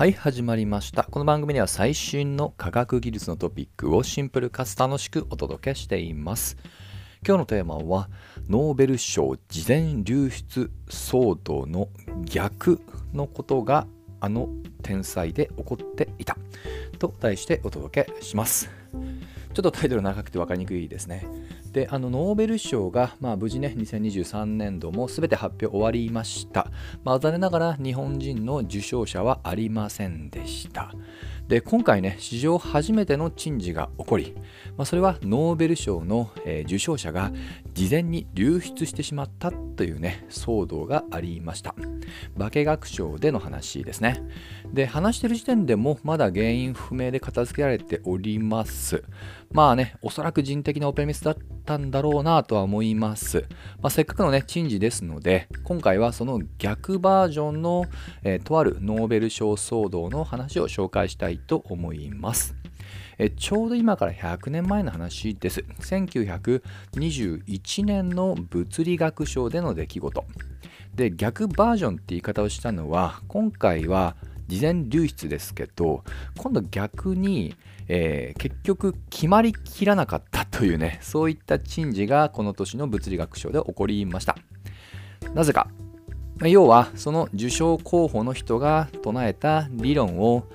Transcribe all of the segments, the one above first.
はい、始まりました。この番組では最新の科学技術のトピックをシンプルかつ楽しくお届けしています。今日のテーマは、ノーベル賞事前流出騒動の逆のことがあの天才で起こっていた。と題してお届けします。ちょっとタイトル長くて分かりにくいですね。で、あのノーベル賞が、まあ、無事ね、2023年度も全て発表終わりました。まあ、残念ながら日本人の受賞者はありませんでした。で、今回ね、史上初めての珍事が起こり、まあ、それはノーベル賞の、えー受賞者が事前に流出してしまったというね、騒動がありました。化学賞での話ですね。で、話してる時点でもまだ原因不明で片付けられております。まあね、おそらく人的なオペミスだったんだろうなとは思います。まあ、せっかくのね、珍事ですので、今回はその逆バージョンの、えーとあるノーベル賞騒動の話を紹介したいと思います。ちょうど今から100年前の話です。1921年の物理学賞での出来事。で、逆バージョンって言い方をしたのは、今回は事前流出ですけど、今度逆に、えー結局決まりきらなかったというね、そういった珍事がこの年の物理学賞で起こりました。なぜか、要はその受賞候補の人が唱えた理論を、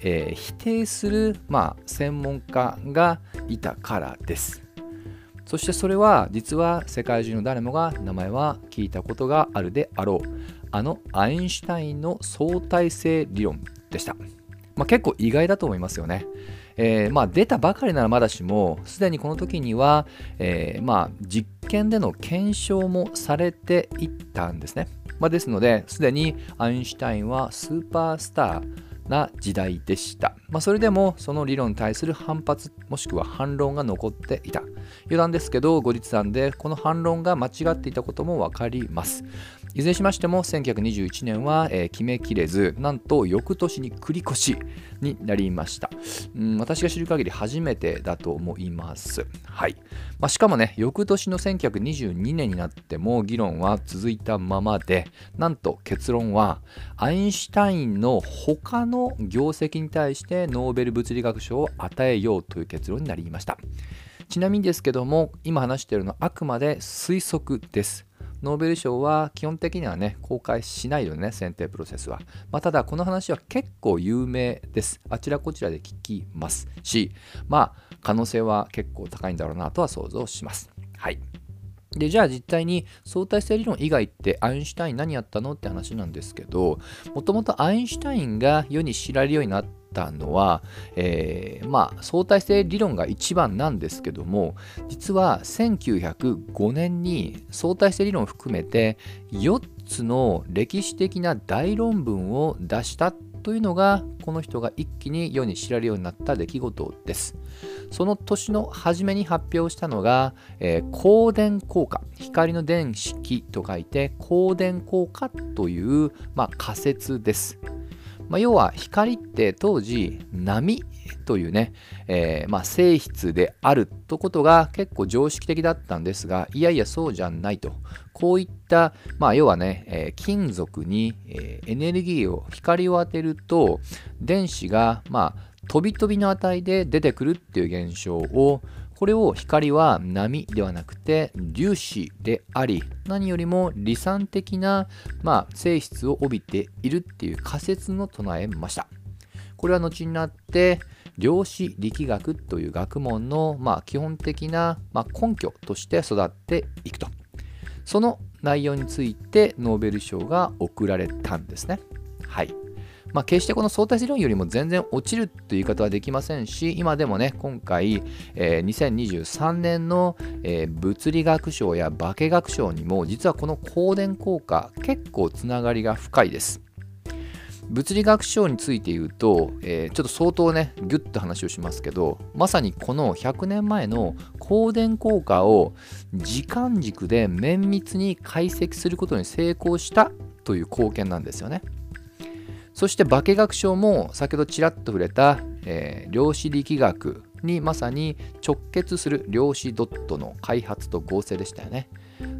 えー否定する、まあ、専門家がいたからです。そしてそれは実は世界中の誰もが名前は聞いたことがあるであろうあのアインシュタインの相対性理論でした。まあ、結構意外だと思いますよね。えーまあ、出たばかりならまだしもすでにこの時には、えーまあ、実験での検証もされていったんですね。まあ、ですのですでにアインシュタインはスーパースターな時代でした。まあ、それでもその理論に対する反発もしくは反論が残っていた。余談ですけど後日談でこの反論が間違っていたことも分かります。いずれしましても1921年は、えー決めきれずなんと翌年に繰り越しになりました。うん私が知る限り初めてだと思います。はい。まあ、しかもね、翌年の1922年になっても議論は続いたままで、なんと結論は、アインシュタインの他の業績に対してノーベル物理学賞を与えようという結論になりました。ちなみにですけども、今話しているのはあくまで推測です。ノーベル賞は基本的にはね、公開しないよね、選定プロセスは。まあ、ただ、この話は結構有名です。あちらこちらで聞きますし、まあ、可能性は結構高いんだろうなとは想像します。はい。でじゃあ実際に相対性理論以外ってアインシュタイン何やったのって話なんですけどもともとアインシュタインが世に知られるようになったのは、えーまあ相対性理論が一番なんですけども実は1905年に相対性理論を含めて4つの歴史的な大論文を出したというのがこの人が一気に世に知られるようになった出来事です。その年の初めに発表したのが、えー光電効果光の電式と書いて光電効果という、まあ、仮説です。まあ、要は光って当時波というね、えーまあ、性質であるとことが結構常識的だったんですがいやいやそうじゃないと。こういった、まあ、要はね、えー金属に、えエネルギーを光を当てると電子が、まあ、飛び飛びの値で出てくるっていう現象をこれを光は波ではなくて粒子であり何よりも離散的な、まあ、性質を帯びているっていう仮説の唱えました。これは後になって量子力学という学問の、まあ、基本的な、まあ、根拠として育っていくと。その内容についてノーベル賞が贈られたんですね。はい。まあ、決してこの相対性理論よりも全然落ちるという言い方はできませんし、今でもね、今回、えー2023年の、えー物理学賞や化学賞にも、実はこの光電効果、結構つながりが深いです。物理学賞について言うと、えーちょっと相当ね、ギュッと話をしますけど、まさにこの100年前の光電効果を時間軸で綿密に解析することに成功したという貢献なんですよね。そして化学賞も先ほどちらっと触れた、えー量子力学にまさに直結する量子ドットの開発と合成でしたよね。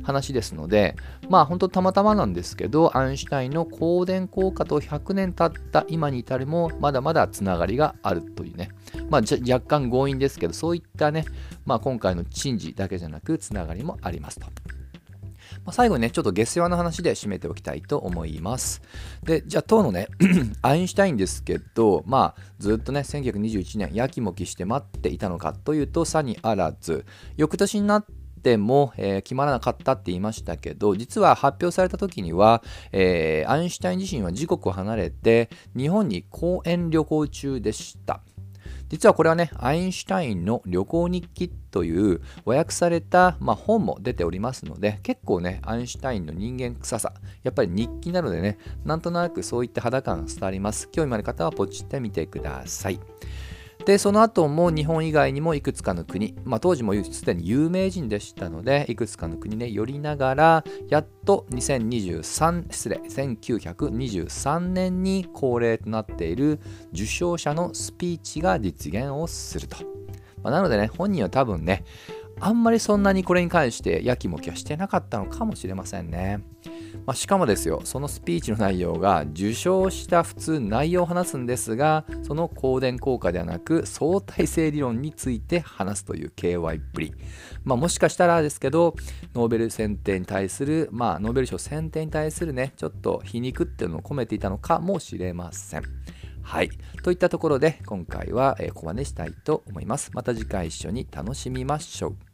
話ですのでまあ本当たまたまなんですけどアインシュタインの光電効果と100年経った今に至るもまだまだつながりがあるというねまあ若干強引ですけどそういったねまあ今回の珍事だけじゃなくつながりもありますと。まあ、最後にね、ちょっと下世話の話で締めておきたいと思います。で、じゃあ当のね、アインシュタインですけど、まあ、ずっとね、1921年、やきもきして待っていたのかというと、さにあらず、翌年になっても、えー、決まらなかったって言いましたけど実は発表された時には、えー、アインシュタイン自身は自国を離れて日本に講演旅行中でした実はこれはね、アインシュタインの旅行日記という和訳された、まあ、本も出ておりますので、結構ね、アインシュタインの人間臭さ、やっぱり日記なのでね、なんとなくそういった肌感伝わります。興味のある方はポチってみてください。でその後も日本以外にもいくつかの国、まあ、当時もすでに有名人でしたのでいくつかの国ね寄りながらやっと2023失礼1923年に恒例となっている受賞者のスピーチが実現をすると、まあ、なのでね本人は多分ねあんまりそんなにこれに関してやきもきはしてなかったのかもしれませんね。まあ、しかもですよ、そのスピーチの内容が受賞した普通内容を話すんですが、その光電効果ではなく相対性理論について話すという KY っぷり。まあ、もしかしたらですけど、ノーベル選定に対する、まあ、ノーベル賞選定に対するね、ちょっと皮肉っていうのを込めていたのかもしれません。はい。といったところで、今回はここまでしたいと思います。また次回一緒に楽しみましょう。